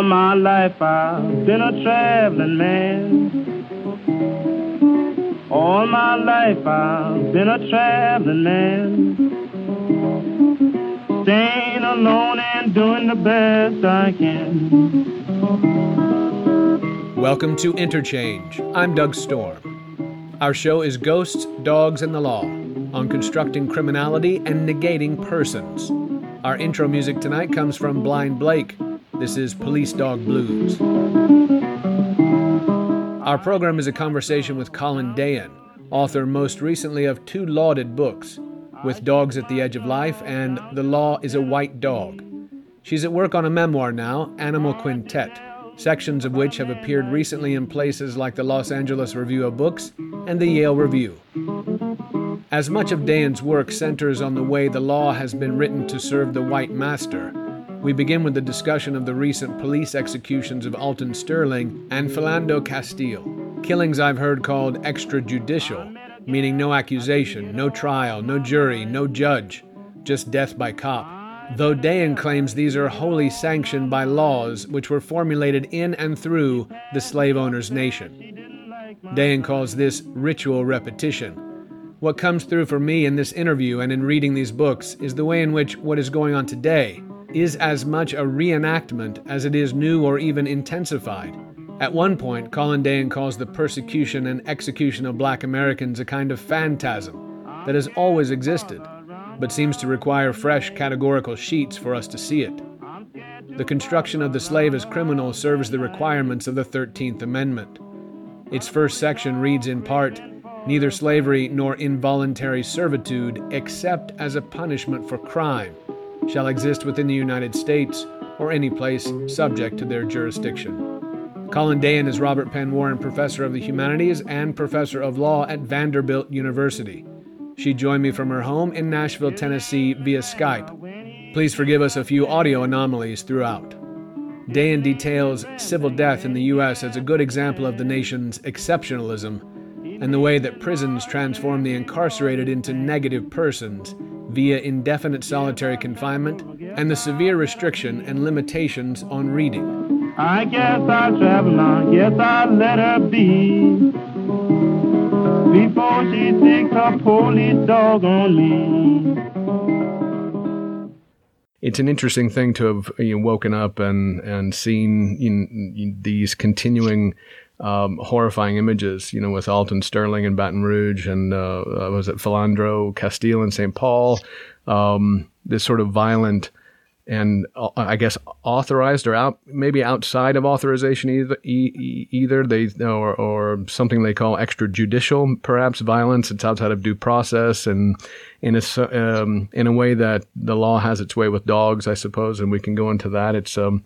All my life I've been a traveling man. All my life I've been a traveling man. Staying alone and doing the best I can. Welcome to Interchange. I'm Doug Storm. Our show is Ghosts, Dogs, and the Law on constructing criminality and negating persons. Our intro music tonight comes from Blind Blake. This is Police Dog Blues. Our program is a conversation with Colin Dayan, author most recently of two lauded books, With Dogs at the Edge of Life and The Law is a White Dog. She's at work on a memoir now, Animal Quintet, sections of which have appeared recently in places like the Los Angeles Review of Books and the Yale Review. As much of Dayan's work centers on the way the law has been written to serve the white master, we begin with the discussion of the recent police executions of Alton Sterling and Philando Castile, killings I've heard called extrajudicial, meaning no accusation, no trial, no jury, no judge, just death by cop. Though Dayan claims these are wholly sanctioned by laws which were formulated in and through the slave owner's nation. Dayan calls this ritual repetition what comes through for me in this interview and in reading these books is the way in which what is going on today is as much a reenactment as it is new or even intensified. At one point, Colin Dayan calls the persecution and execution of black Americans a kind of phantasm that has always existed, but seems to require fresh categorical sheets for us to see it. The construction of the slave as criminal serves the requirements of the 13th Amendment. Its first section reads in part neither slavery nor involuntary servitude, except as a punishment for crime, shall exist within the United States or any place subject to their jurisdiction. Colin Dayan is Robert Penn Warren Professor of the Humanities and Professor of Law at Vanderbilt University. She joined me from her home in Nashville, Tennessee via Skype. Please forgive us a few audio anomalies throughout. Dayan details civil death in the U.S. as a good example of the nation's exceptionalism and the way that prisons transform the incarcerated into negative persons via indefinite solitary confinement and the severe restriction and limitations on reading. I guess I'll travel on, guess I'll let her be. Before she her police dog on me. It's an interesting thing to have you know, woken up and and seen you know, these continuing um, horrifying images, you know, with Alton Sterling in Baton Rouge and uh, uh was it Philando Castile in St. Paul? Um, this sort of violent and uh, I guess authorized or out maybe outside of authorization either, e- either they or, or something they call extrajudicial perhaps violence. It's outside of due process and in a um, in a way that the law has its way with dogs, I suppose, and we can go into that. It's um,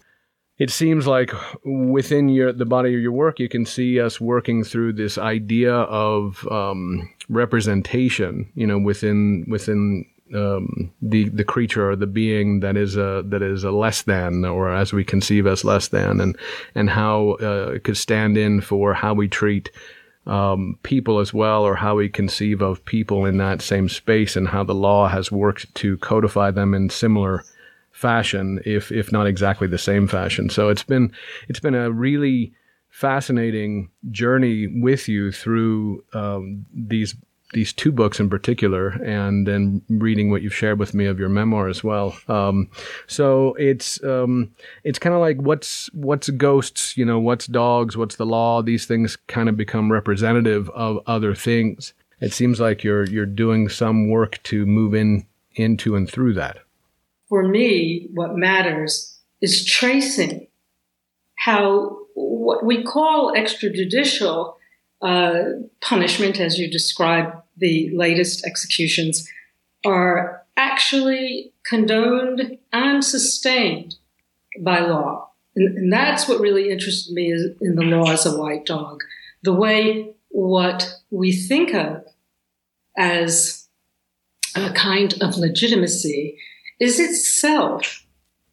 it seems like within your the body of your work, you can see us working through this idea of um, representation. You know, within within um, the the creature or the being that is a that is a less than, or as we conceive as less than, and and how uh, it could stand in for how we treat. Um, people as well, or how we conceive of people in that same space, and how the law has worked to codify them in similar fashion, if if not exactly the same fashion. So it's been it's been a really fascinating journey with you through um, these these two books in particular, and then reading what you've shared with me of your memoir as well. Um, so it's um, it's kind of like what's what's ghosts, you know, what's dogs, what's the law. These things kind of become representative of other things. It seems like you're you're doing some work to move in into and through that for me, what matters is tracing how what we call extrajudicial uh, punishment, as you describe the latest executions, are actually condoned and sustained by law. And, and that's what really interested me in the law as a white dog. The way what we think of as a kind of legitimacy is itself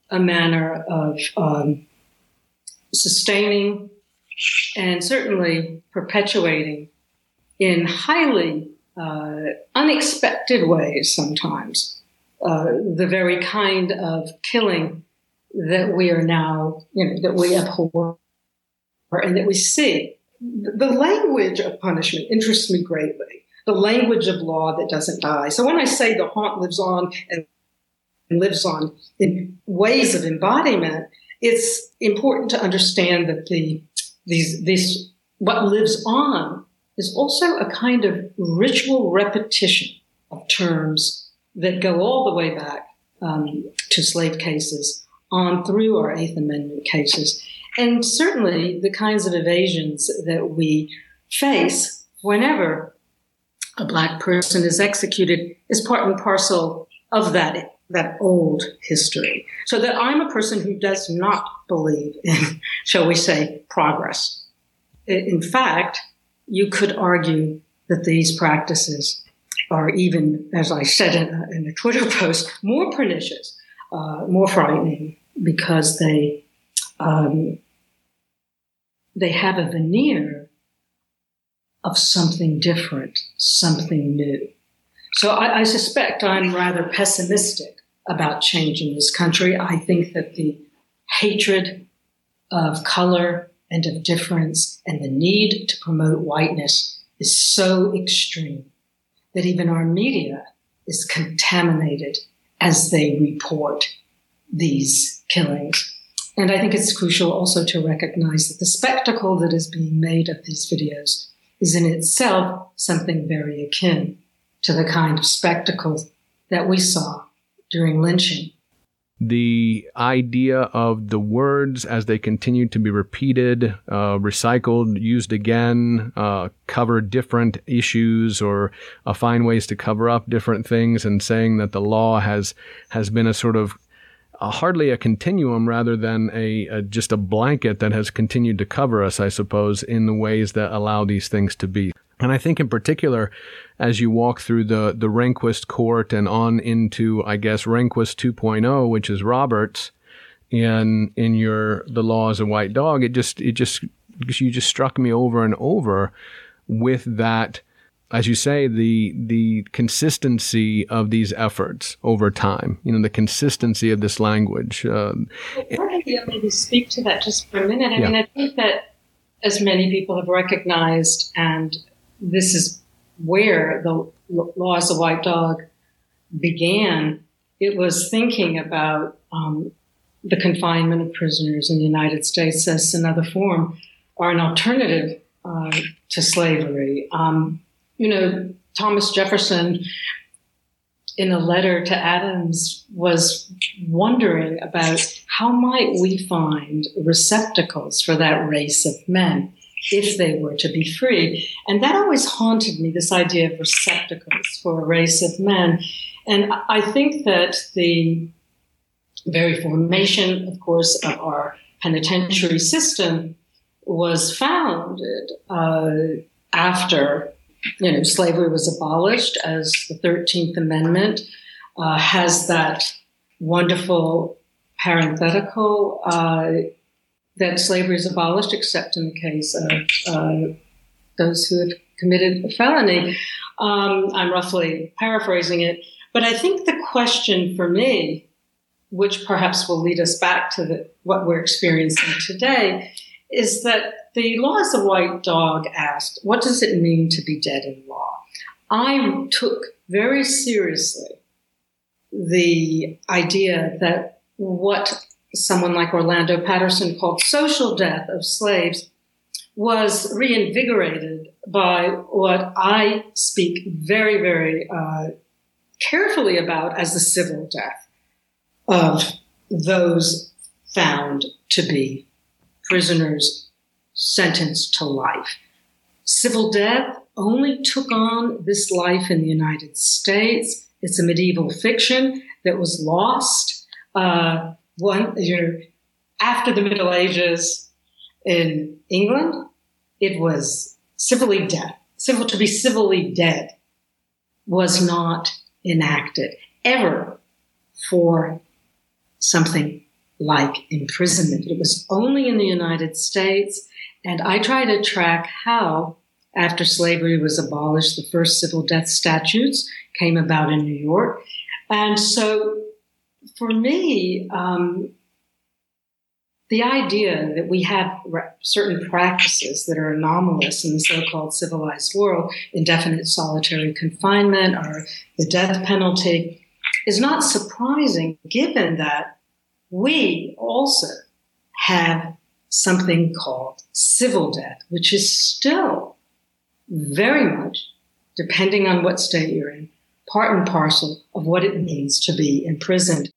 a manner of um, sustaining and certainly perpetuating in highly uh, unexpected ways sometimes uh, the very kind of killing that we are now, you know, that we abhor and that we see. The language of punishment interests me greatly. The language of law that doesn't die. So when I say the haunt lives on and lives on in ways of embodiment, it's important to understand that the these this what lives on is also a kind of ritual repetition of terms that go all the way back um, to slave cases on through our Eighth Amendment cases. And certainly the kinds of evasions that we face whenever a black person is executed is part and parcel of that, that old history. So that I'm a person who does not believe in, shall we say, progress. In fact, you could argue that these practices are even, as I said in a, in a Twitter post, more pernicious, uh, more frightening because they um, they have a veneer of something different, something new. So I, I suspect I'm rather pessimistic about change in this country. I think that the hatred of color and of difference and the need to promote whiteness is so extreme that even our media is contaminated as they report these killings. And I think it's crucial also to recognize that the spectacle that is being made of these videos is in itself something very akin to the kind of spectacle that we saw during lynching the idea of the words as they continue to be repeated, uh, recycled, used again, uh, cover different issues or uh, find ways to cover up different things, and saying that the law has has been a sort of hardly a continuum rather than a, a, just a blanket that has continued to cover us, I suppose, in the ways that allow these things to be. And I think in particular, as you walk through the, the Rehnquist court and on into, I guess, Rehnquist 2.0, which is Roberts in, in your, the law as a white dog, it just, it just, you just struck me over and over with that, as you say, the, the consistency of these efforts over time, you know, the consistency of this language. Uh, well, maybe speak to that just for a minute. I yeah. mean, I think that as many people have recognized and this is where the law as a white dog began. It was thinking about um, the confinement of prisoners in the United States as another form or an alternative uh, to slavery. Um, you know, Thomas Jefferson, in a letter to Adams, was wondering about how might we find receptacles for that race of men if they were to be free. And that always haunted me, this idea of receptacles for a race of men. And I think that the very formation, of course, of our penitentiary system was founded uh, after you know slavery was abolished as the 13th amendment uh, has that wonderful parenthetical uh, that slavery is abolished, except in the case of uh, those who have committed a felony. Um, I'm roughly paraphrasing it, but I think the question for me, which perhaps will lead us back to the, what we're experiencing today, is that the law as a white dog asked, "What does it mean to be dead in law?" I took very seriously the idea that what someone like Orlando Patterson called social death of slaves was reinvigorated by what I speak very, very uh, carefully about as the civil death of those found to be prisoners sentenced to life. Civil death only took on this life in the United States. It's a medieval fiction that was lost. Uh, one, you know, after the Middle Ages in England, it was civilly dead. Civil to be civilly dead was not enacted ever for something like imprisonment. It was only in the United States. And I try to track how, after slavery was abolished, the first civil death statutes came about in New York. And so for me, um, the idea that we have certain practices that are anomalous in the so-called civilized world, indefinite solitary confinement or the death penalty, is not surprising given that we also have something called civil death, which is still very much, depending on what state you're in, part and parcel of what it means to be imprisoned.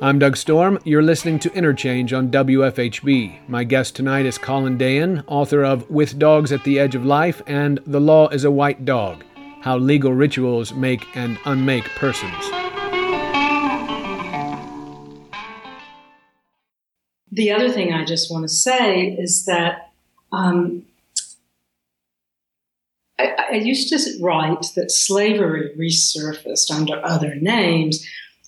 I'm Doug Storm. You're listening to Interchange on WFHB. My guest tonight is Colin Dayan, author of With Dogs at the Edge of Life and The Law is a White Dog How Legal Rituals Make and Unmake Persons. The other thing I just want to say is that um, I, used to write that slavery resurfaced under other names,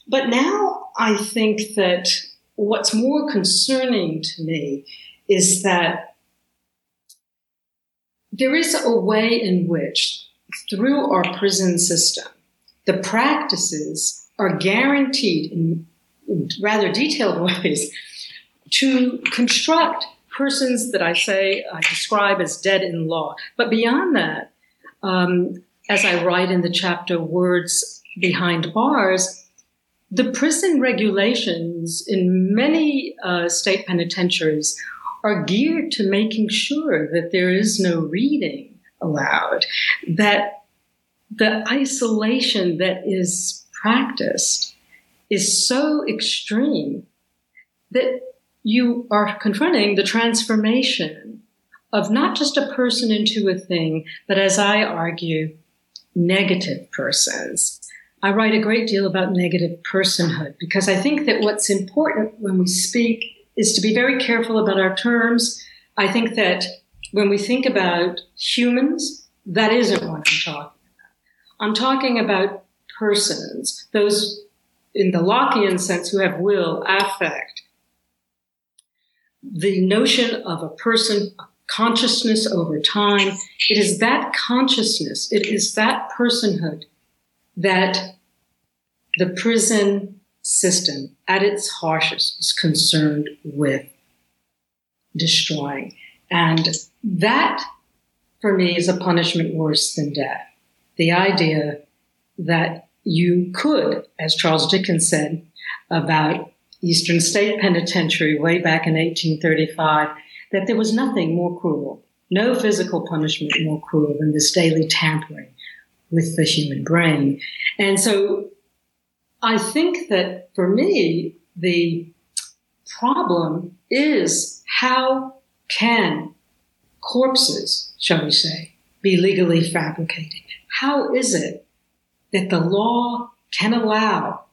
but now I think that what's more concerning to me is that there is a way in which, through our prison system, the practices are guaranteed in rather detailed ways to construct persons that I say I describe as dead in law. But beyond that, um, as I write in the chapter Words Behind Bars, the prison regulations in many uh, state penitentiaries are geared to making sure that there is no reading allowed, that the isolation that is practiced is so extreme that you are confronting the transformation of not just a person into a thing, but as I argue, negative persons. I write a great deal about negative personhood because I think that what's important when we speak is to be very careful about our terms. I think that when we think about humans, that isn't what I'm talking about. I'm talking about persons, those in the Lockean sense who have will, affect. The notion of a person, consciousness over time, it is that consciousness, it is that personhood that the prison system at its harshest is concerned with destroying. And that, for me, is a punishment worse than death. The idea that you could, as Charles Dickens said about Eastern State Penitentiary way back in 1835, that there was nothing more cruel, no physical punishment more cruel than this daily tampering with the human brain. And so I think that for me, the problem is how can corpses, shall we say, be legally fabricated? How is it that the law can allow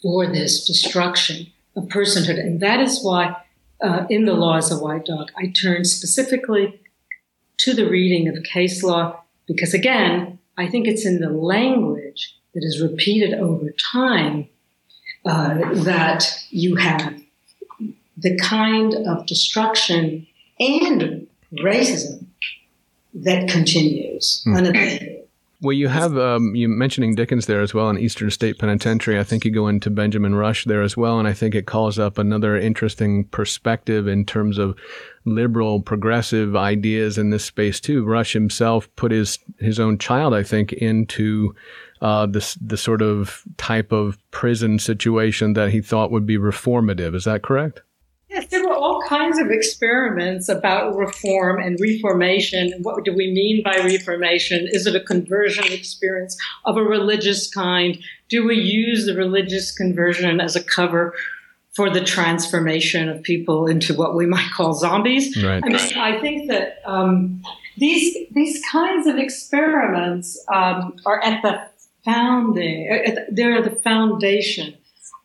for this destruction of personhood? And that is why uh, in the law as a white dog, I turn specifically to the reading of case law because again, I think it's in the language that is repeated over time uh, that you have the kind of destruction and racism that continues mm. unabated. Well, you have um, you mentioning Dickens there as well in Eastern State Penitentiary. I think you go into Benjamin Rush there as well, and I think it calls up another interesting perspective in terms of liberal, progressive ideas in this space too. Rush himself put his his own child, I think, into uh, the the sort of type of prison situation that he thought would be reformative. Is that correct? Yes, there were all kinds of experiments about reform and reformation. What do we mean by reformation? Is it a conversion experience of a religious kind? Do we use the religious conversion as a cover for the transformation of people into what we might call zombies? Right. I, mean, I think that um, these these kinds of experiments um, are at the founding. They're the foundation,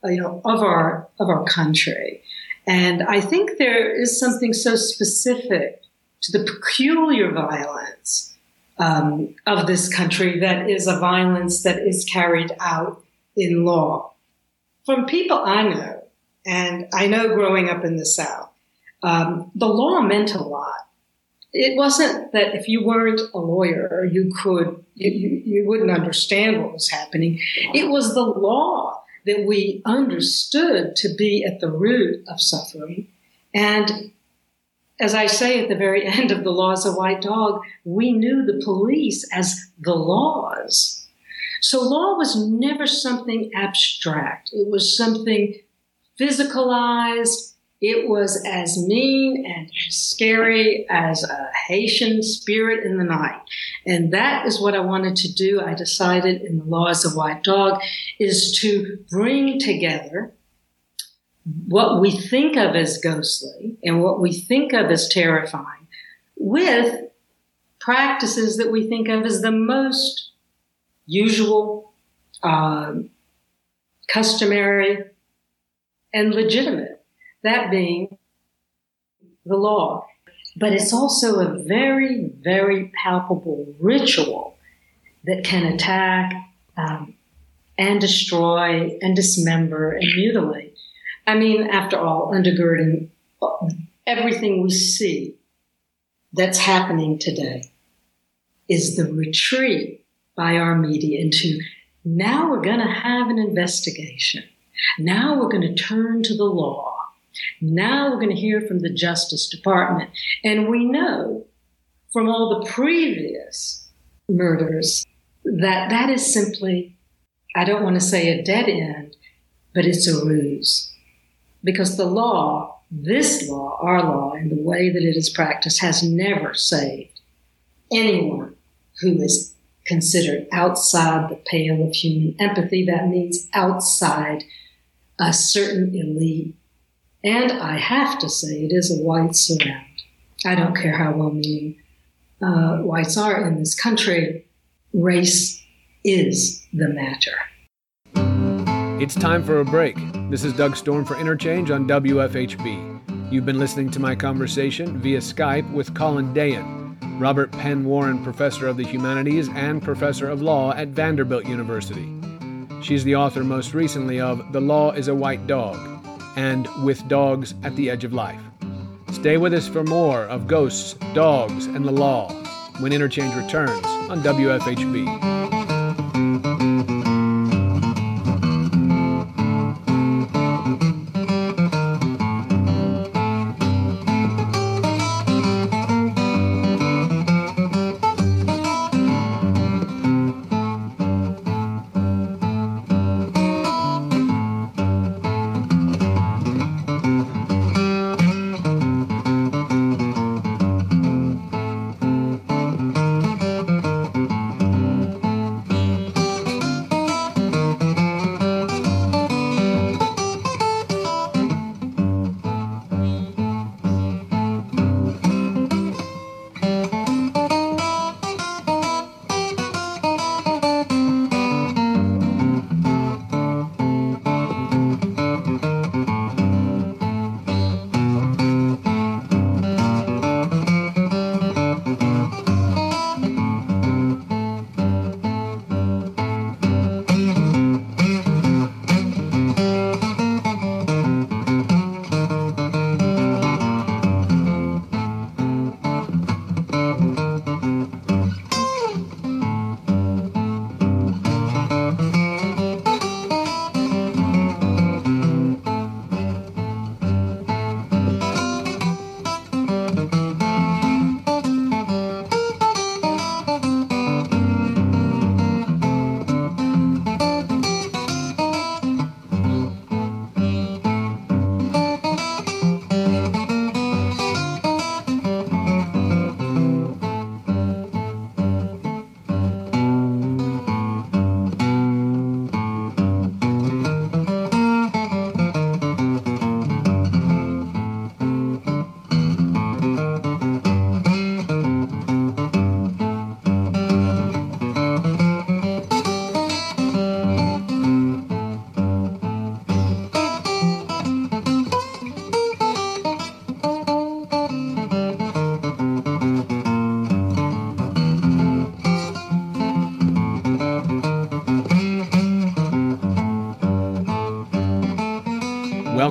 you know, of our of our country. And I think there is something so specific to the peculiar violence um, of this country that is a violence that is carried out in law. From people I know, and I know growing up in the South, um, the law meant a lot. It wasn't that if you weren't a lawyer, you could, you, you, you wouldn't understand what was happening. It was the law that we understood to be at the root of suffering. And as I say at the very end of The Law is a White Dog, we knew the police as the laws. So law was never something abstract. It was something physicalized. It was as mean and scary as a Haitian spirit in the night. And that is what I wanted to do. I decided in The laws of White Dog is to bring together what we think of as ghostly and what we think of as terrifying with practices that we think of as the most usual, uh, customary, and legitimate. That being the law. But it's also a very, very palpable ritual that can attack um, and destroy and dismember and mutilate. I mean, after all, undergirding everything we see that's happening today is the retreat by our media into now we're going to have an investigation. Now we're going to turn to the law. Now we're going to hear from the Justice Department. And we know from all the previous murders that that is simply, I don't want to say a dead end, but it's a ruse because the law, this law, our law, and the way that it is practiced has never saved anyone who is considered outside the pale of human empathy. That means outside a certain elite. And I have to say, it is a white surround. I don't care how well meaning uh, whites are in this country, race is the matter. It's time for a break. This is Doug Storm for Interchange on WFHB. You've been listening to my conversation via Skype with Colin Dayan, Robert Penn Warren Professor of the Humanities and Professor of Law at Vanderbilt University. She's the author most recently of The Law is a White Dog and With Dogs at the Edge of Life. Stay with us for more of ghosts, dogs, and the law when Interchange returns on WFHB.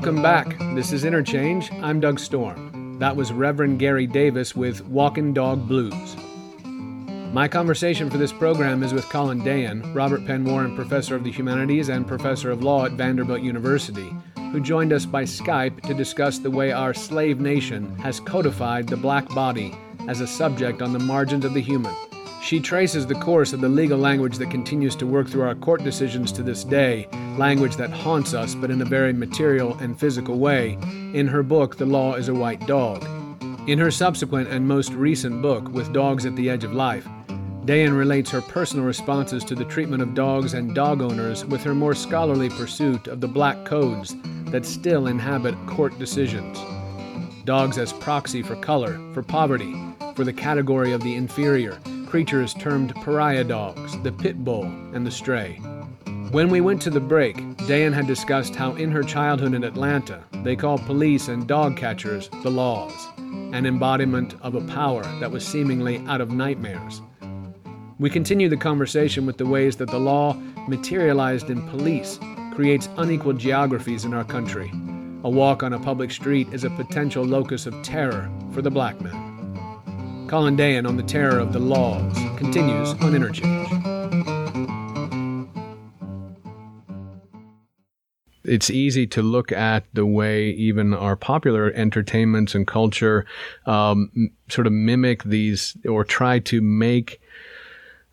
Welcome back. This is Interchange. I'm Doug Storm. That was Reverend Gary Davis with Walking Dog Blues. My conversation for this program is with Colin Dayan, Robert Penn Warren Professor of the Humanities and Professor of Law at Vanderbilt University, who joined us by Skype to discuss the way our slave nation has codified the black body as a subject on the margins of the human. She traces the course of the legal language that continues to work through our court decisions to this day, language that haunts us but in a very material and physical way, in her book, The Law is a White Dog. In her subsequent and most recent book, With Dogs at the Edge of Life, Dayan relates her personal responses to the treatment of dogs and dog owners with her more scholarly pursuit of the black codes that still inhabit court decisions. Dogs as proxy for color, for poverty, for the category of the inferior, creatures termed pariah dogs, the pit bull, and the stray. When we went to the break, Dayan had discussed how in her childhood in Atlanta, they called police and dog catchers the laws, an embodiment of a power that was seemingly out of nightmares. We continue the conversation with the ways that the law, materialized in police, creates unequal geographies in our country. A walk on a public street is a potential locus of terror for the black man. Colin Dayan on the terror of the laws continues on Interchange. It's easy to look at the way even our popular entertainments and culture um, sort of mimic these or try to make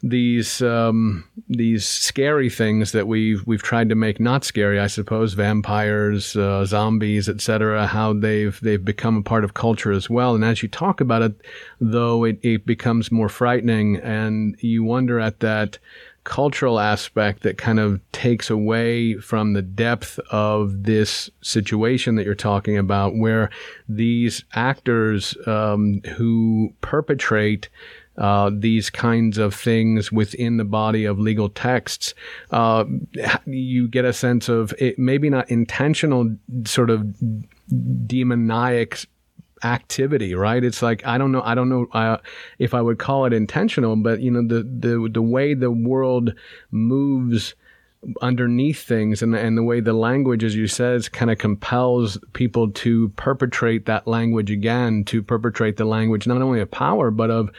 these um, these scary things that we've we've tried to make not scary, I suppose, vampires, uh, zombies, etc. How they've they've become a part of culture as well. And as you talk about it, though, it, it becomes more frightening, and you wonder at that cultural aspect that kind of takes away from the depth of this situation that you're talking about, where these actors um, who perpetrate uh, these kinds of things within the body of legal texts, uh, you get a sense of it, maybe not intentional sort of demoniac activity, right? It's like I don't know, I don't know uh, if I would call it intentional, but you know the the the way the world moves underneath things and, and the way the language, as you says, kind of compels people to perpetrate that language again, to perpetrate the language not only of power, but of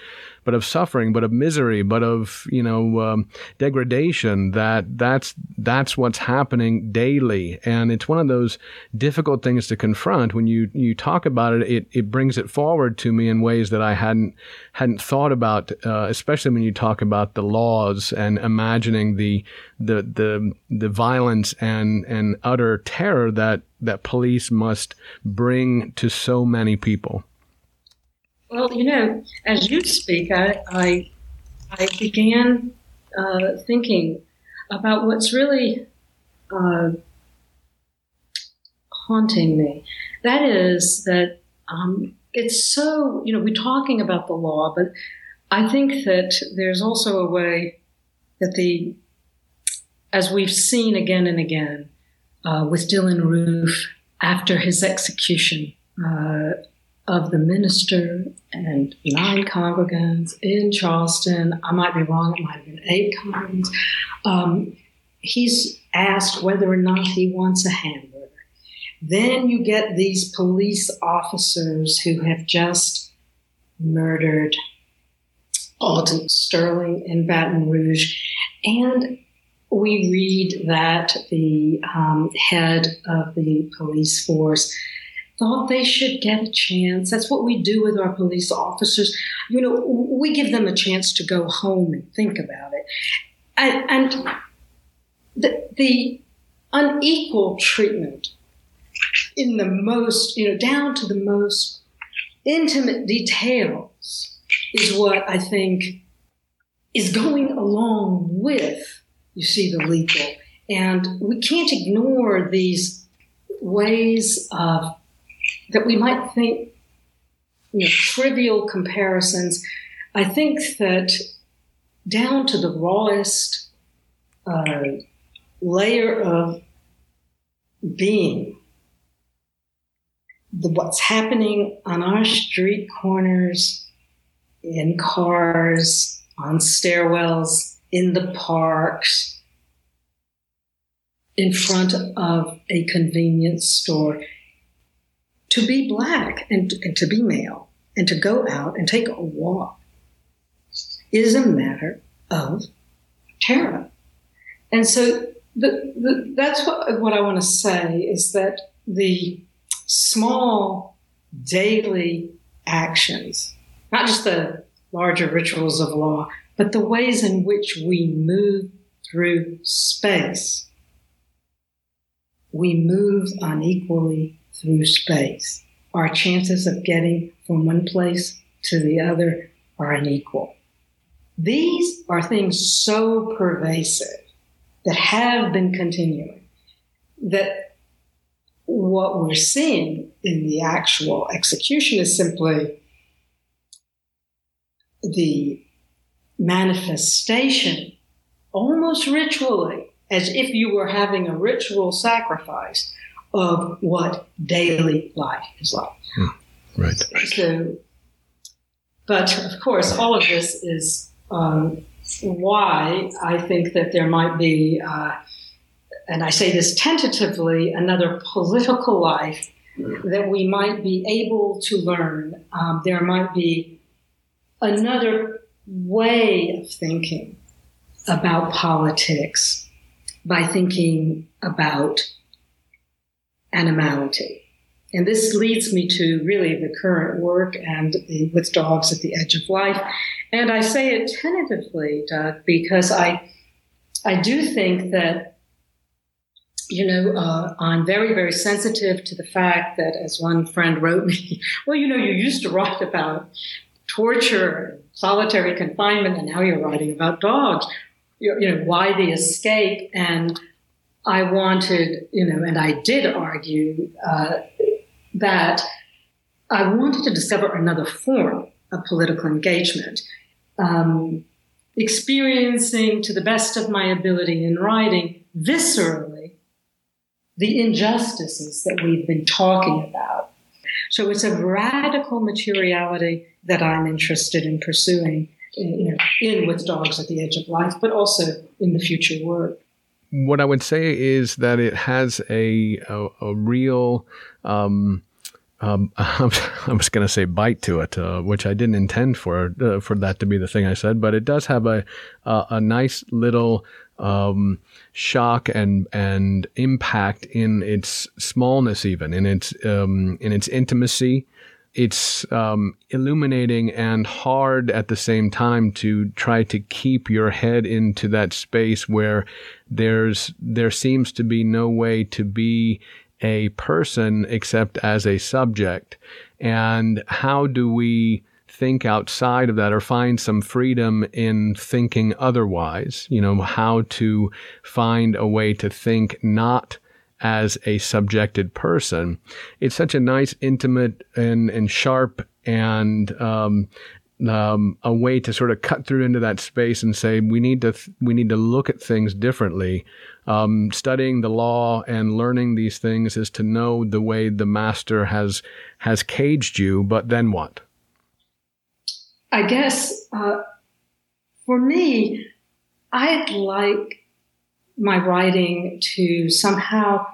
but of suffering, but of misery, but of you know um, degradation. That that's that's what's happening daily, and it's one of those difficult things to confront. When you you talk about it, it it brings it forward to me in ways that I hadn't hadn't thought about, uh, especially when you talk about the laws and imagining the the the the violence and and utter terror that that police must bring to so many people. Well, you know, as you speak, I I, I began uh, thinking about what's really uh, haunting me. That is that um, it's so you know we're talking about the law, but I think that there's also a way that the as we've seen again and again uh, with Dylann Roof after his execution. Uh, of the minister and nine congregants in Charleston. I might be wrong, it might have been eight congregants. Um, he's asked whether or not he wants a hamburger. Then you get these police officers who have just murdered Alton Sterling in Baton Rouge. And we read that the um, head of the police force thought they should get a chance. That's what we do with our police officers. You know, we give them a chance to go home and think about it. And, and the, the unequal treatment in the most, you know, down to the most intimate details is what I think is going along with, you see, the legal. And we can't ignore these ways of that we might think you know, trivial comparisons. I think that down to the rawest uh, layer of being, the, what's happening on our street corners, in cars, on stairwells, in the parks, in front of a convenience store to be black and, and to be male and to go out and take a walk is a matter of terror. And so the, the, that's what, what I want to say is that the small daily actions, not just the larger rituals of law, but the ways in which we move through space. We move unequally through space. Our chances of getting from one place to the other are unequal. These are things so pervasive that have been continuing that what we're seeing in the actual execution is simply the manifestation, almost ritually, as if you were having a ritual sacrifice of what daily life is like. Hmm. Right. So, but of course, all of this is um, why I think that there might be, uh, and I say this tentatively, another political life that we might be able to learn. Um, there might be another way of thinking about politics by thinking about animality. And this leads me to really the current work and the, with dogs at the edge of life. And I say it tentatively, Doug, because I, I do think that, you know, uh, I'm very, very sensitive to the fact that, as one friend wrote me, well, you know, you used to write about torture, solitary confinement, and now you're writing about dogs. You, know, why the escape? And I wanted, you know, and I did argue uh, that I wanted to discover another form of political engagement. Um, experiencing to the best of my ability in writing viscerally the injustices that we've been talking about. So it's a radical materiality that I'm interested in pursuing in, in with dogs at the edge of life, but also in the future work what I would say is that it has a a, a real um, um, I was going to say bite to it, uh, which I didn't intend for uh, for that to be the thing I said, but it does have a a, a nice little um, shock and and impact in its smallness, even in its um, in its intimacy it's um, illuminating and hard at the same time to try to keep your head into that space where there's there seems to be no way to be a person except as a subject. And how do we think outside of that or find some freedom in thinking otherwise? You know how to find a way to think not as a subjected person. It's such a nice, intimate, and, and sharp and um, um, a way to sort of cut through into that space and say we need to th- we need to look at things differently. Um, studying the law and learning these things is to know the way the master has has caged you. But then what? I guess uh, for me, I'd like my writing to somehow,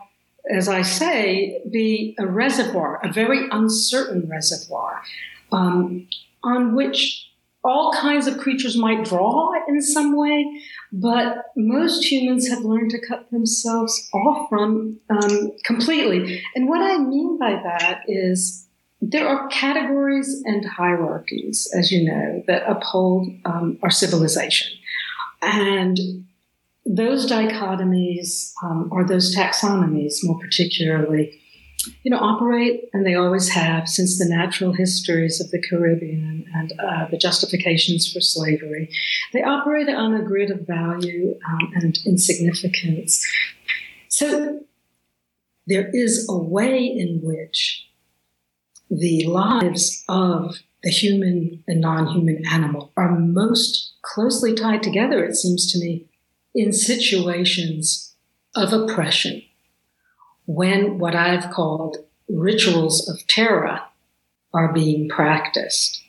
as I say, be a reservoir, a very uncertain reservoir, um, on which all kinds of creatures might draw in some way, but most humans have learned to cut themselves off from um, completely. And what I mean by that is there are categories and hierarchies, as you know, that uphold um, our civilization. And those dichotomies um, or those taxonomies, more particularly, you know, operate and they always have since the natural histories of the Caribbean and uh, the justifications for slavery. They operate on a grid of value um, and insignificance. So there is a way in which the lives of the human and non human animal are most closely tied together, it seems to me, in situations of oppression when what I've called rituals of terror are being practiced.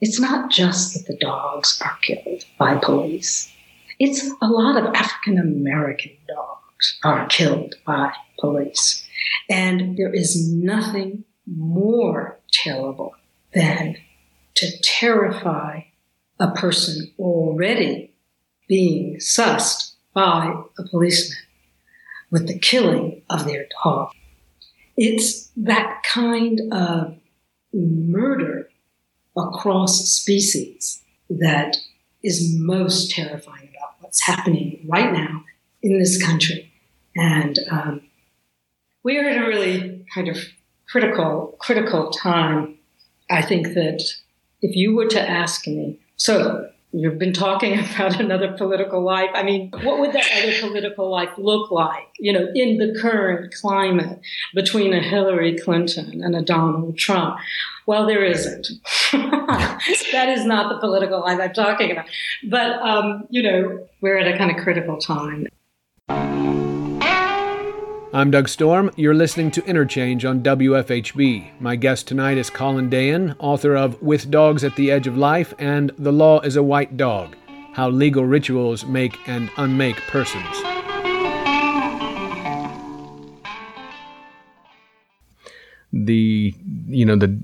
It's not just that the dogs are killed by police. It's a lot of African American dogs are killed by police. And there is nothing more terrible than to terrify a person already being sussed by a policeman with the killing of their dog. It's that kind of murder across species that is most terrifying about what's happening right now in this country. And um, we are at a really kind of critical, critical time. I think that if you were to ask me, so you've been talking about another political life. I mean, what would that other political life look like, you know, in the current climate between a Hillary Clinton and a Donald Trump? Well, there isn't. that is not the political life I'm talking about. But, um, you know, we're at a kind of critical time. I'm Doug Storm. You're listening to Interchange on WFHB. My guest tonight is Colin Dayan, author of With Dogs at the Edge of Life and The Law is a White Dog How Legal Rituals Make and Unmake Persons. The, you know, the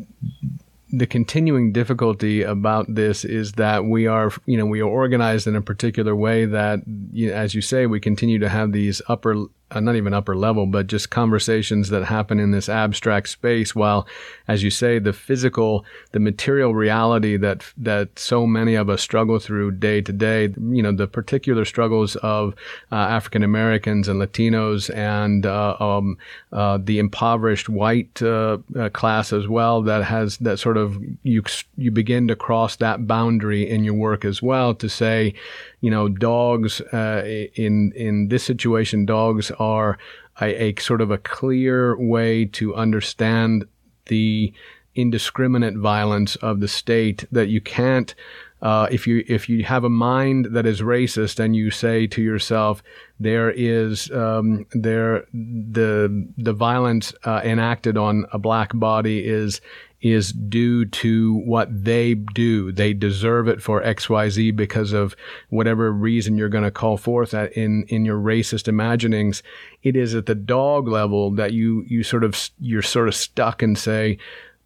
the continuing difficulty about this is that we are, you know, we are organized in a particular way that, you know, as you say, we continue to have these upper uh, not even upper level, but just conversations that happen in this abstract space. While, as you say, the physical, the material reality that that so many of us struggle through day to day, you know, the particular struggles of uh, African Americans and Latinos and uh, um, uh, the impoverished white uh, uh, class as well. That has that sort of you you begin to cross that boundary in your work as well to say, you know, dogs uh, in in this situation, dogs are a, a, sort of a clear way to understand the indiscriminate violence of the state that you can't. Uh, if you if you have a mind that is racist and you say to yourself there is um, there the the violence uh, enacted on a black body is is due to what they do. They deserve it for XYZ because of whatever reason you're going to call forth in, in your racist imaginings. It is at the dog level that you, you sort of, you're sort of stuck and say,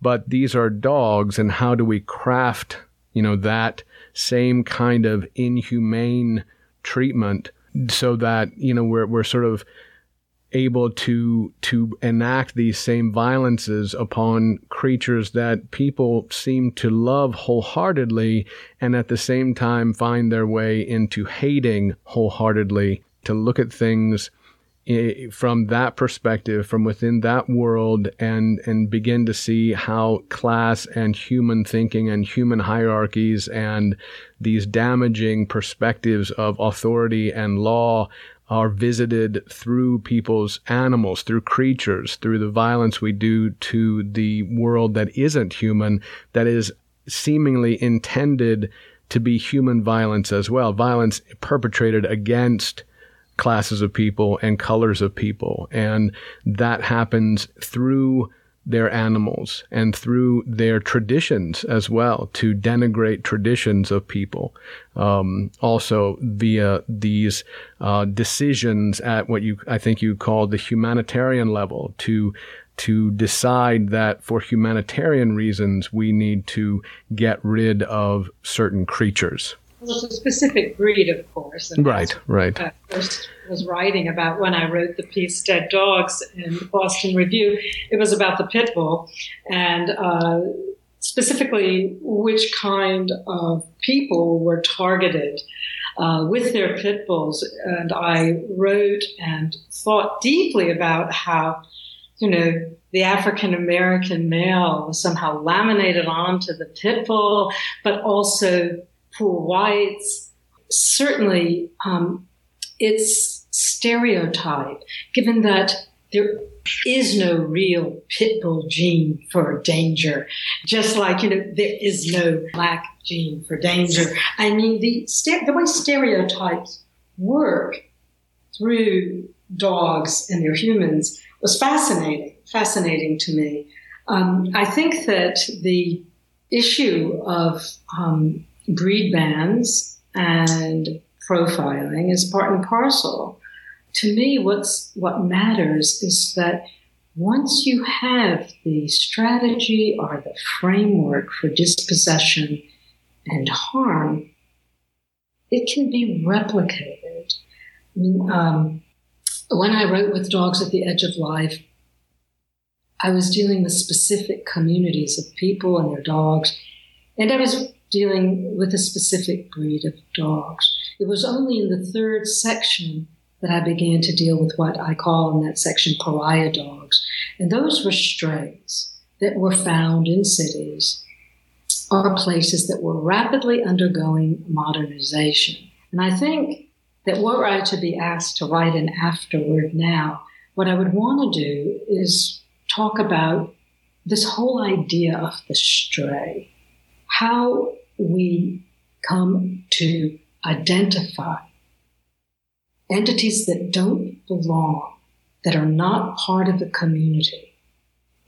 but these are dogs and how do we craft, you know, that same kind of inhumane treatment so that, you know, we're, we're sort of, able to to enact these same violences upon creatures that people seem to love wholeheartedly and at the same time find their way into hating wholeheartedly. To look at things eh, from that perspective from within that world and and begin to see how class and human thinking and human hierarchies and these damaging perspectives of authority and law are visited through people's animals, through creatures, through the violence we do to the world that isn't human, that is seemingly intended to be human violence as well. Violence perpetrated against classes of people and colors of people. And that happens through their animals and through their traditions as well to denigrate traditions of people. Um, also via these uh, decisions at what you I think you call the humanitarian level to to decide that for humanitarian reasons we need to get rid of certain creatures. Well, it's a specific breed, of course. right, right. I first was writing about when I wrote the piece "Dead Dogs" in the Boston Review. It was about the pit bull, and uh, specifically which kind of people were targeted uh, with their pit bulls. And I wrote and thought deeply about how, you know, the African American male was somehow laminated onto the pit bull, but also poor whites. Certainly, um, it's stereotype, given that there is no real pit bull gene for danger, just like, you know, there is no black gene for danger. I mean, the, the way stereotypes work through dogs and their humans was fascinating, fascinating to me. Um, I think that the issue of um, breed bans and profiling is part and parcel. To me, what's what matters is that once you have the strategy or the framework for dispossession and harm, it can be replicated. I mean, um, when I wrote with Dogs at the Edge of Life, I was dealing with specific communities of people and their dogs, and I was dealing with a specific breed of dogs. It was only in the third section that I began to deal with what I call in that section pariah dogs. And those were strays that were found in cities or places that were rapidly undergoing modernization. And I think that were I to be asked to write an afterword now, what I would want to do is talk about this whole idea of the stray, how we come to identify entities that don't belong, that are not part of the community,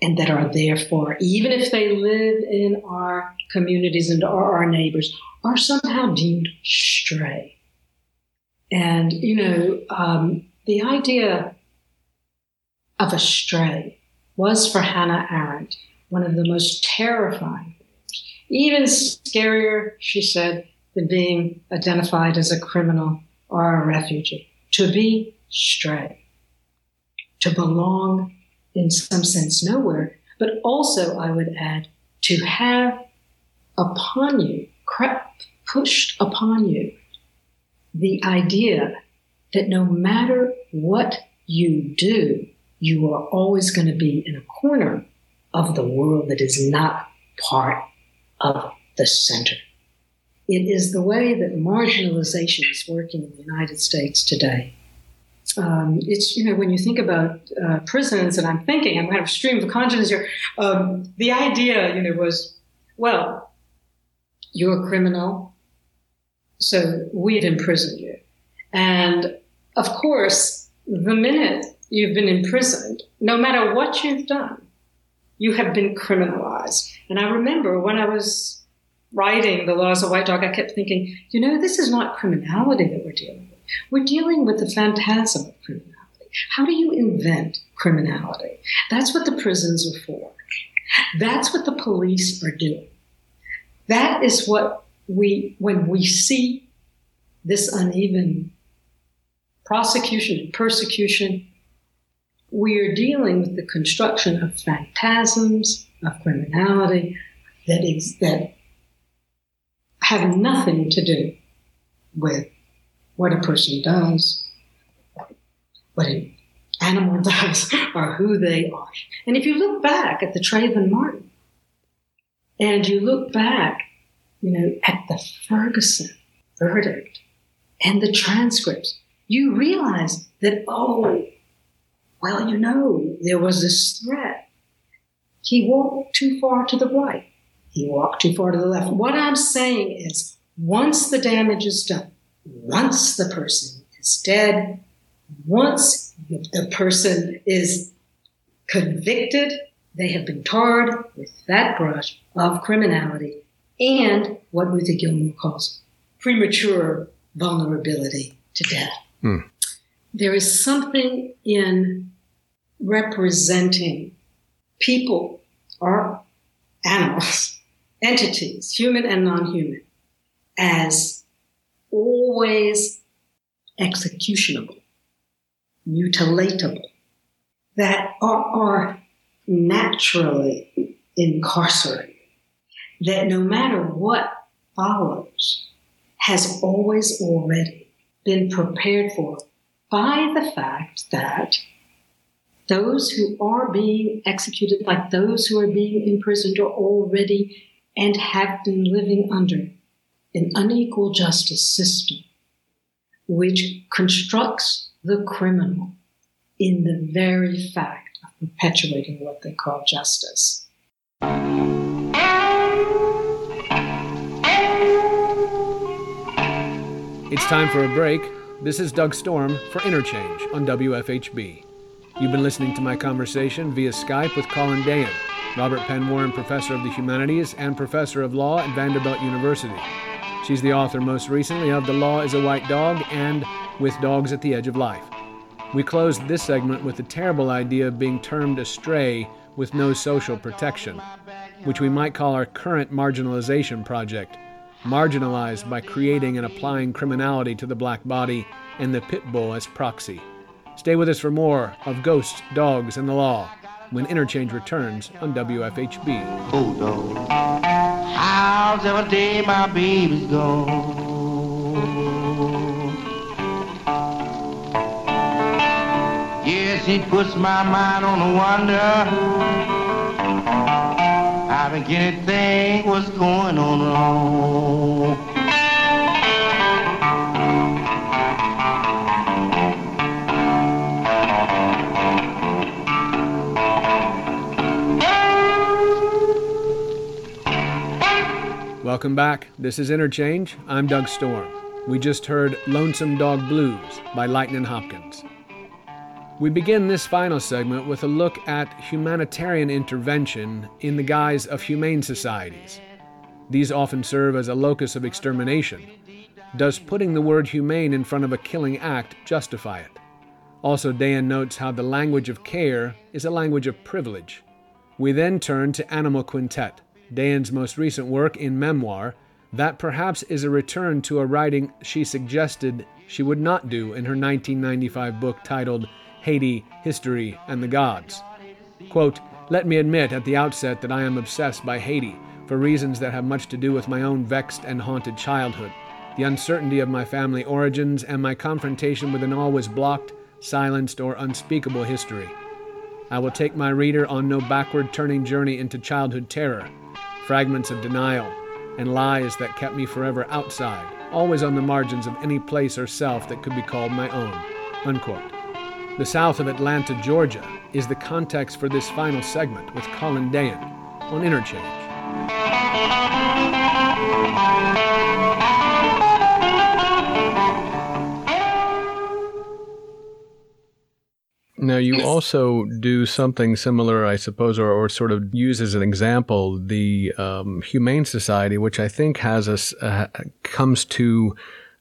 and that are therefore, even if they live in our communities and are our neighbors, are somehow deemed stray. And, you know, um, the idea of a stray was for Hannah Arendt one of the most terrifying. Even scarier, she said, than being identified as a criminal or a refugee. To be stray, to belong in some sense nowhere, but also, I would add, to have upon you, crept, pushed upon you, the idea that no matter what you do, you are always going to be in a corner of the world that is not part of the center. It is the way that marginalization is working in the United States today. Um, it's, you know, when you think about uh, prisons, and I'm thinking, I'm kind of stream of consciousness here, um, the idea, you know, was, well, you're a criminal, so we'd imprison you. And of course, the minute you've been imprisoned, no matter what you've done, you have been criminalized. And I remember when I was writing The Law is a White Dog, I kept thinking, you know, this is not criminality that we're dealing with. We're dealing with the phantasm of criminality. How do you invent criminality? That's what the prisons are for. That's what the police are doing. That is what we, when we see this uneven prosecution and persecution, we are dealing with the construction of phantasms of criminality that is that have nothing to do with what a person does, what an animal does, or who they are. And if you look back at the Trayvon Martin, and you look back, you know, at the Ferguson verdict and the transcripts, you realize that, oh, well, you know, there was this threat. He walked too far to the right. He walked too far to the left. What I'm saying is, once the damage is done, once the person is dead, once the person is convicted, they have been tarred with that brush of criminality and what Ruthie Gilmore calls premature vulnerability to death. Mm. There is something in representing people or animals, entities, human and non human, as always executionable, mutilatable, that are, are naturally incarcerated, that no matter what follows, has always already been prepared for by the fact that those who are being executed, like those who are being imprisoned, are already and have been living under an unequal justice system which constructs the criminal in the very fact of perpetuating what they call justice. It's time for a break. This is Doug Storm for Interchange on WFHB. You've been listening to my conversation via Skype with Colin Dayan, Robert Penn Warren Professor of the Humanities and Professor of Law at Vanderbilt University. She's the author most recently of The Law is a White Dog and With Dogs at the Edge of Life. We closed this segment with the terrible idea of being termed a stray with no social protection, which we might call our current marginalization project. marginalized by creating and applying criminality to the black body and the pit bull as proxy. Stay with us for more of Ghosts, Dogs, and the Law when Interchange returns on WFHB. Oh, dog. How's every day my baby's gone? Yes, he puts my mind on a wonder. I begin to think what's going on. Welcome back. This is Interchange. I'm Doug Storm. We just heard Lonesome Dog Blues by Lightnin' Hopkins. We begin this final segment with a look at humanitarian intervention in the guise of humane societies. These often serve as a locus of extermination. Does putting the word humane in front of a killing act justify it? Also, Dayan notes how the language of care is a language of privilege. We then turn to Animal Quintet, Dayan's most recent work in memoir, that perhaps is a return to a writing she suggested she would not do in her 1995 book titled Haiti, History, and the Gods. Quote, Let me admit at the outset that I am obsessed by Haiti for reasons that have much to do with my own vexed and haunted childhood, the uncertainty of my family origins, and my confrontation with an always blocked, silenced, or unspeakable history. I will take my reader on no backward turning journey into childhood terror fragments of denial, and lies that kept me forever outside, always on the margins of any place or self that could be called my own. Unquote. The south of Atlanta, Georgia, is the context for this final segment with Colin Dayan on Interchange. Now, you also do something similar, I suppose, or, or sort of use as an example the um, Humane Society, which I think has us uh, comes to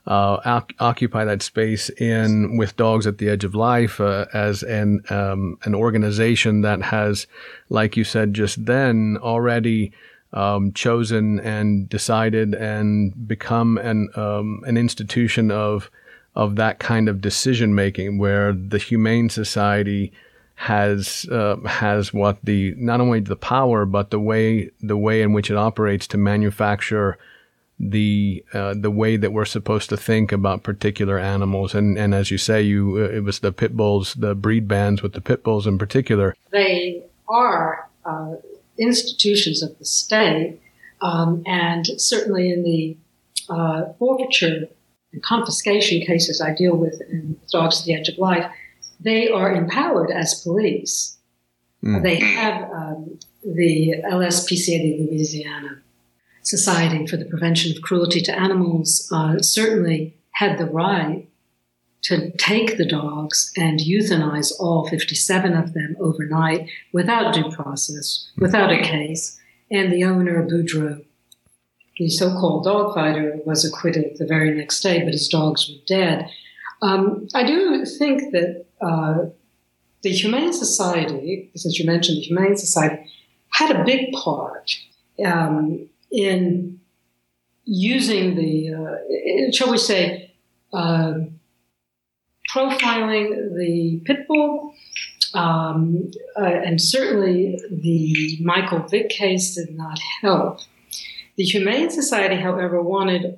uh, occupy that space in with dogs at the edge of life uh, as an um, an organization that has, like you said just then, already um, chosen and decided and become an um, an institution of of that kind of decision making where the humane society has uh, has what the not only the power but the way the way in which it operates to manufacture the uh, the way that we're supposed to think about particular animals. And and as you say you uh, it was the pit bulls the breed bans with the pit bulls in particular. They are uh, institutions of the state um, and certainly in the uh, forfeiture and confiscation cases I deal with in Dogs at the Edge of Life, they are empowered as police. Mm. They have um, the LSPCA de Louisiana Society for the Prevention of Cruelty to Animals uh, certainly had the right to take the dogs and euthanize all 57 of them overnight without due process, without a case. And the owner, Boudreaux, the so-called dog fighter was acquitted the very next day, but his dogs were dead. Um, I do think that uh, the Humane Society, since you mentioned the Humane Society, had a big part um, in using the, uh, shall we say, uh, profiling the pit bull. Um, uh, and certainly the Michael Vick case did not help. The Humane Society, however, wanted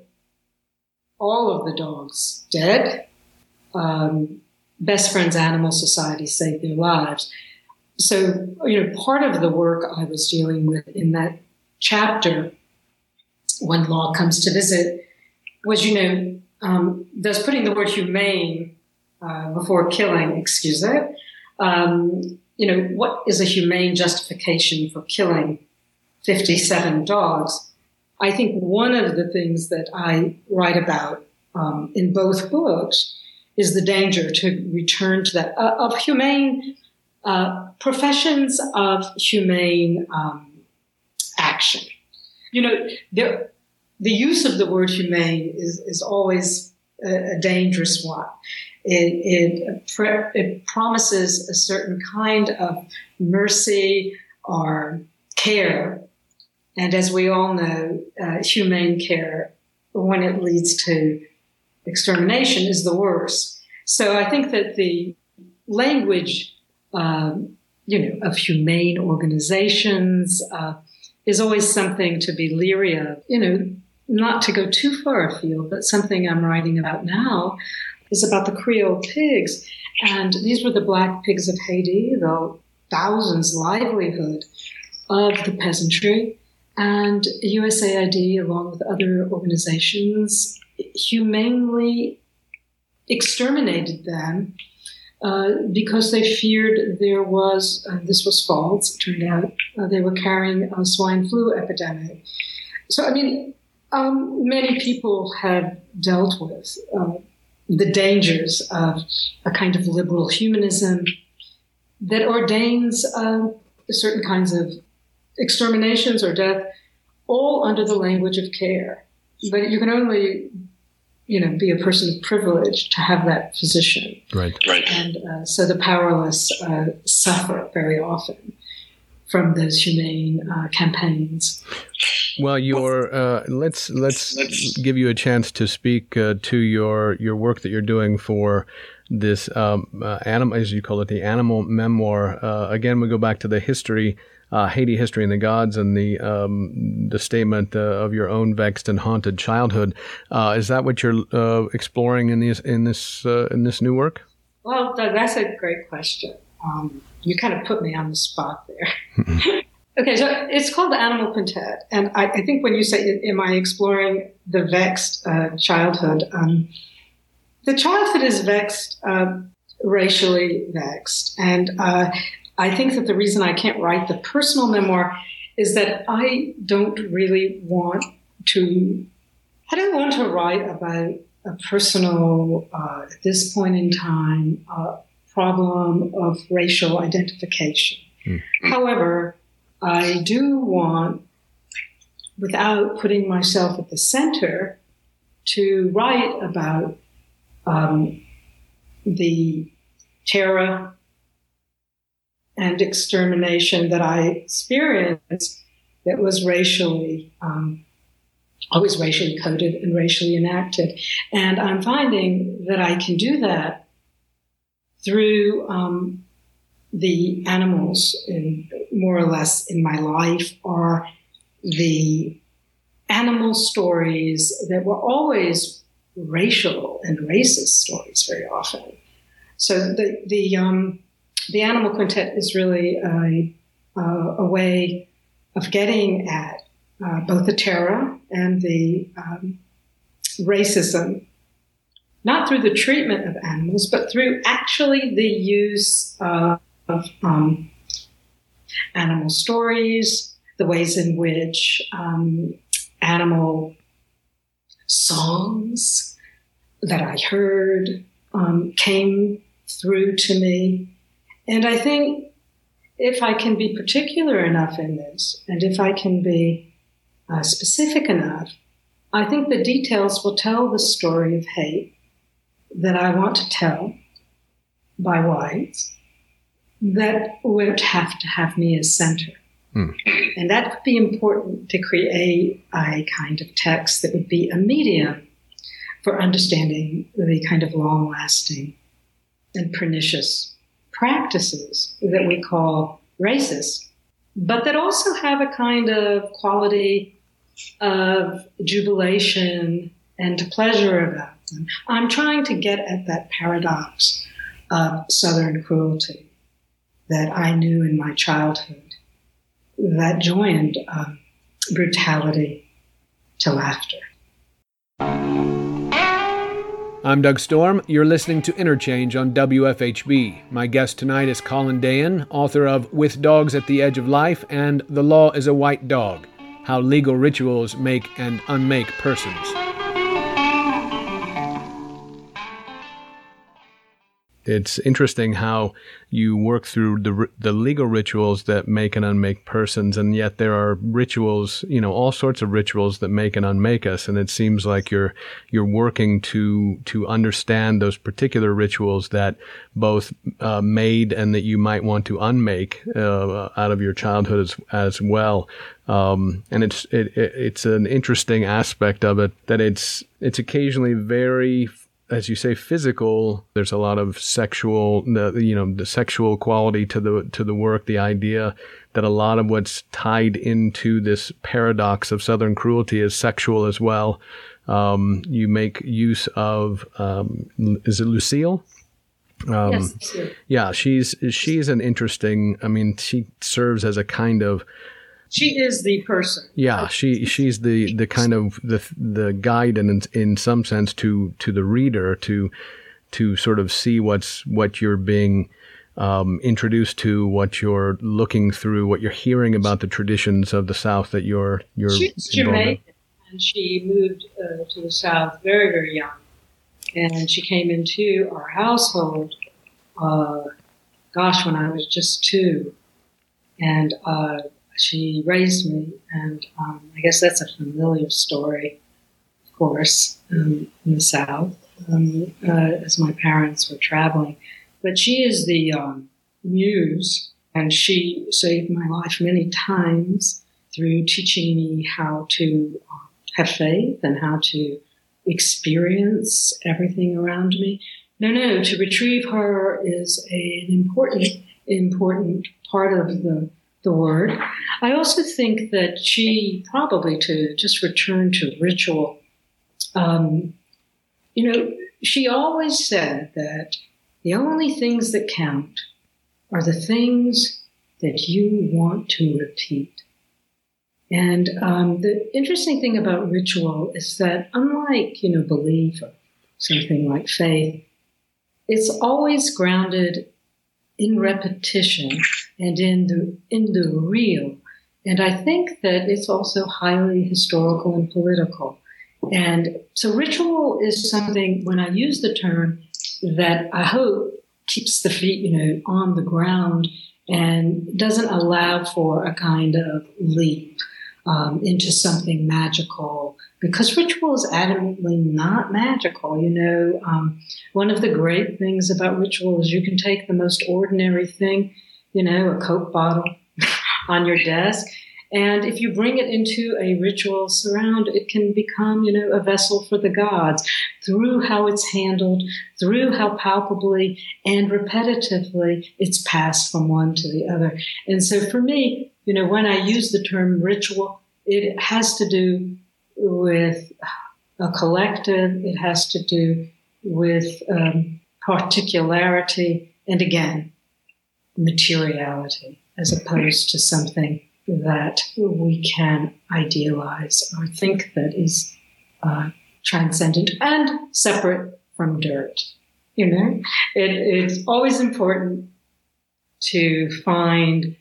all of the dogs dead. Um, Best Friends Animal Society saved their lives. So, you know, part of the work I was dealing with in that chapter, when law comes to visit, was, you know, um, does putting the word humane uh, before killing excuse it? Um, you know, what is a humane justification for killing 57 dogs? I think one of the things that I write about um, in both books is the danger to return to that uh, of humane uh, professions of humane um, action. You know, there, the use of the word humane is, is always a, a dangerous one. It, it, it promises a certain kind of mercy or care and as we all know, uh, humane care when it leads to extermination is the worst. So I think that the language, um, you know, of humane organizations uh, is always something to be leery of. You know, not to go too far afield, but something I'm writing about now is about the Creole pigs. And these were the black pigs of Haiti, the thousands livelihood of the peasantry. And USAID, along with other organizations, humanely exterminated them uh, because they feared there was, uh, this was false, it turned out, uh, they were carrying a swine flu epidemic. So, I mean, um, many people have dealt with uh, the dangers of a kind of liberal humanism that ordains uh, certain kinds of exterminations or death, all under the language of care. But you can only, you know, be a person of privilege to have that position. Right. Right. And uh, so the powerless uh, suffer very often from those humane uh, campaigns. Well, your uh, let's, let's, let's give you a chance to speak uh, to your your work that you're doing for this um, uh, animal, as you call it, the animal memoir. Uh, again, we go back to the history, uh, Haiti history and the gods, and the um, the statement uh, of your own vexed and haunted childhood. is that what you're exploring in this in this in this new work? Well, that's a great question. Um, you kind of put me on the spot there. Okay, so it's called Animal Quintet, and I, I think when you say, "Am I exploring the vexed uh, childhood?" Um, the childhood is vexed, uh, racially vexed, and uh, I think that the reason I can't write the personal memoir is that I don't really want to. I don't want to write about a personal, uh, at this point in time, uh, problem of racial identification. Mm. However I do want, without putting myself at the center, to write about um, the terror and extermination that I experienced that was racially, um, always racially coded and racially enacted. And I'm finding that I can do that through um, the animals in more or less in my life are the animal stories that were always racial and racist stories very often. So the the um, the animal quintet is really a, uh, a way of getting at uh, both the terror and the um, racism, not through the treatment of animals, but through actually the use of of um, animal stories, the ways in which um, animal songs that I heard um, came through to me. And I think if I can be particular enough in this, and if I can be uh, specific enough, I think the details will tell the story of hate that I want to tell by whites that won't have to have me as center. Hmm. And that would be important to create a kind of text that would be a medium for understanding the kind of long lasting and pernicious practices that we call racist, but that also have a kind of quality of jubilation and pleasure about them. I'm trying to get at that paradox of Southern cruelty that I knew in my childhood that joined um, brutality to laughter. I'm Doug Storm. You're listening to Interchange on WFHB. My guest tonight is Colin Dayan, author of With Dogs at the Edge of Life and The Law is a White Dog How Legal Rituals Make and Unmake Persons. It's interesting how you work through the the legal rituals that make and unmake persons, and yet there are rituals, you know, all sorts of rituals that make and unmake us. And it seems like you're you're working to to understand those particular rituals that both uh, made and that you might want to unmake uh, out of your childhood as as well. Um, and it's it, it, it's an interesting aspect of it that it's it's occasionally very as you say, physical. There's a lot of sexual, you know, the sexual quality to the to the work. The idea that a lot of what's tied into this paradox of Southern cruelty is sexual as well. Um, you make use of um, is it Lucille? Um, yes. Yeah, she's she's an interesting. I mean, she serves as a kind of she is the person. Yeah, she she's the the kind of the the guide and in, in some sense to to the reader to to sort of see what's what you're being um, introduced to, what you're looking through, what you're hearing about the traditions of the South that you're you're. She's Jamaican, and she moved uh, to the South very very young, and she came into our household. Uh, gosh, when I was just two, and uh, she raised me, and um, I guess that's a familiar story, of course, um, in the South, um, uh, as my parents were traveling. But she is the um, muse, and she saved my life many times through teaching me how to uh, have faith and how to experience everything around me. No, no, to retrieve her is a, an important, important part of the the word. I also think that she probably to just return to ritual. Um, you know, she always said that the only things that count are the things that you want to repeat. And um, the interesting thing about ritual is that, unlike you know belief or something like faith, it's always grounded in repetition and in the in the real. And I think that it's also highly historical and political. And so ritual is something when I use the term that I hope keeps the feet, you know, on the ground and doesn't allow for a kind of leap um, into something magical because ritual is adamantly not magical. You know, um, one of the great things about ritual is you can take the most ordinary thing, you know, a Coke bottle on your desk, and if you bring it into a ritual surround, it can become, you know, a vessel for the gods through how it's handled, through how palpably and repetitively it's passed from one to the other. And so for me, you know, when I use the term ritual, it has to do with a collective, it has to do with um, particularity, and again, materiality, as opposed to something that we can idealize or think that is uh, transcendent and separate from dirt. You know, it, it's always important to find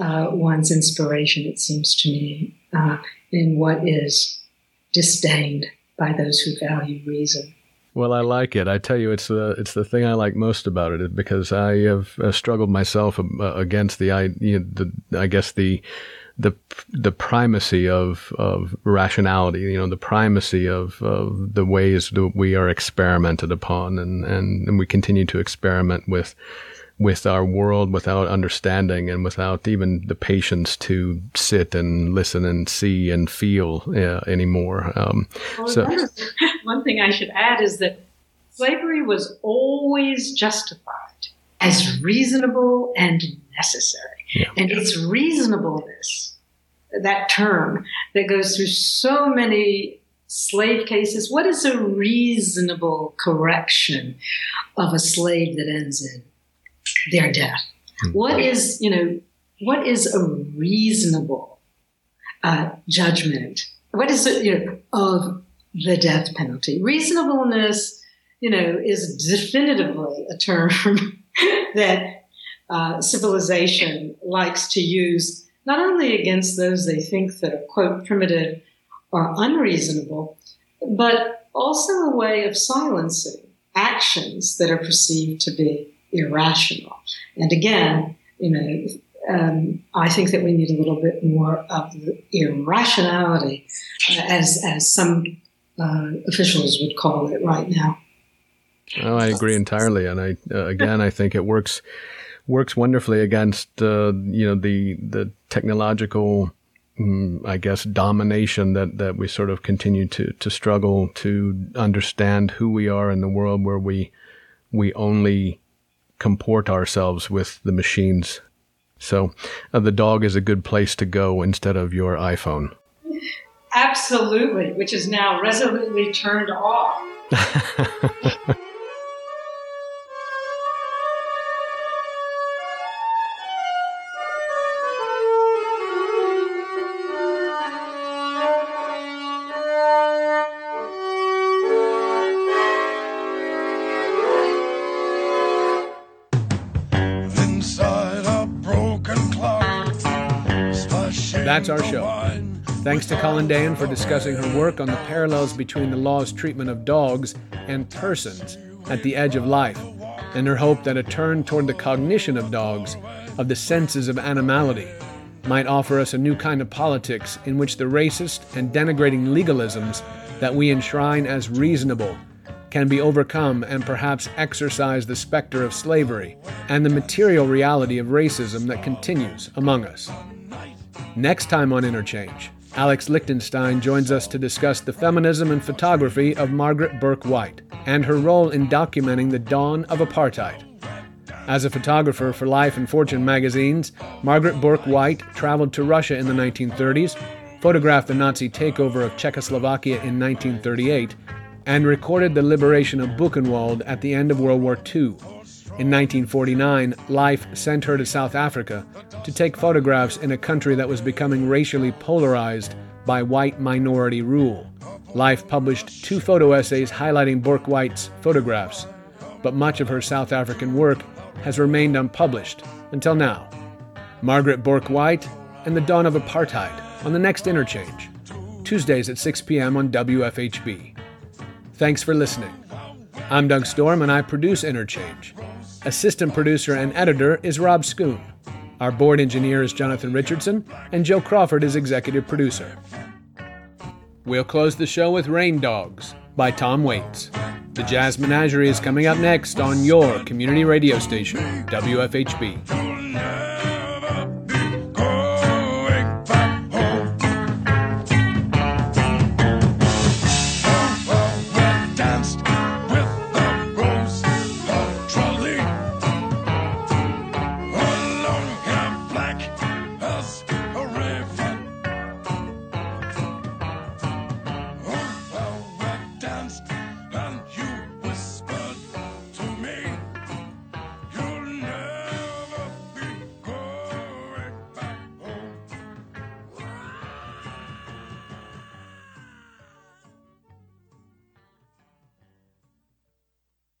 uh, one's inspiration, it seems to me, uh, in what is disdained by those who value reason. Well, I like it. I tell you, it's the it's the thing I like most about it because I have uh, struggled myself uh, against the I you know, the I guess the the the primacy of of rationality. You know, the primacy of, of the ways that we are experimented upon, and, and and we continue to experiment with with our world without understanding and without even the patience to sit and listen and see and feel uh, anymore. Um, well, so, one thing I should add is that slavery was always justified as reasonable and necessary. Yeah. And it's reasonableness, that term that goes through so many slave cases. What is a reasonable correction of a slave that ends in their death. Hmm. What is, you know, what is a reasonable uh, judgment? What is it, you know, of the death penalty? Reasonableness, you know, is definitively a term that uh, civilization likes to use not only against those they think that are quote primitive or unreasonable, but also a way of silencing actions that are perceived to be irrational. And again, you know, um, I think that we need a little bit more of the irrationality, uh, as as some uh, officials would call it right now. Oh, I agree entirely, and I uh, again I think it works works wonderfully against uh, you know the the technological. Mm, I guess domination that, that we sort of continue to, to struggle to understand who we are in the world where we we only comport ourselves with the machines. So uh, the dog is a good place to go instead of your iPhone. Absolutely, which is now resolutely turned off. That's our show. Thanks to Colin Dayan for discussing her work on the parallels between the law's treatment of dogs and persons at the edge of life, and her hope that a turn toward the cognition of dogs, of the senses of animality, might offer us a new kind of politics in which the racist and denigrating legalisms that we enshrine as reasonable can be overcome and perhaps exorcise the specter of slavery and the material reality of racism that continues among us. Next time on Interchange, Alex Lichtenstein joins us to discuss the feminism and photography of Margaret Bourke White and her role in documenting the dawn of apartheid. As a photographer for Life and Fortune magazines, Margaret Bourke White traveled to Russia in the 1930s, photographed the Nazi takeover of Czechoslovakia in 1938, and recorded the liberation of Buchenwald at the end of World War II. In 1949, Life sent her to South Africa to take photographs in a country that was becoming racially polarized by white minority rule. Life published two photo essays highlighting Bourke White's photographs, but much of her South African work has remained unpublished until now. Margaret Bourke White and the Dawn of Apartheid on the next interchange, Tuesdays at 6 p.m. on WFHB. Thanks for listening. I'm Doug Storm and I produce Interchange. Assistant producer and editor is Rob Schoon. Our board engineer is Jonathan Richardson, and Joe Crawford is executive producer. We'll close the show with Rain Dogs by Tom Waits. The Jazz Menagerie is coming up next on your community radio station, WFHB.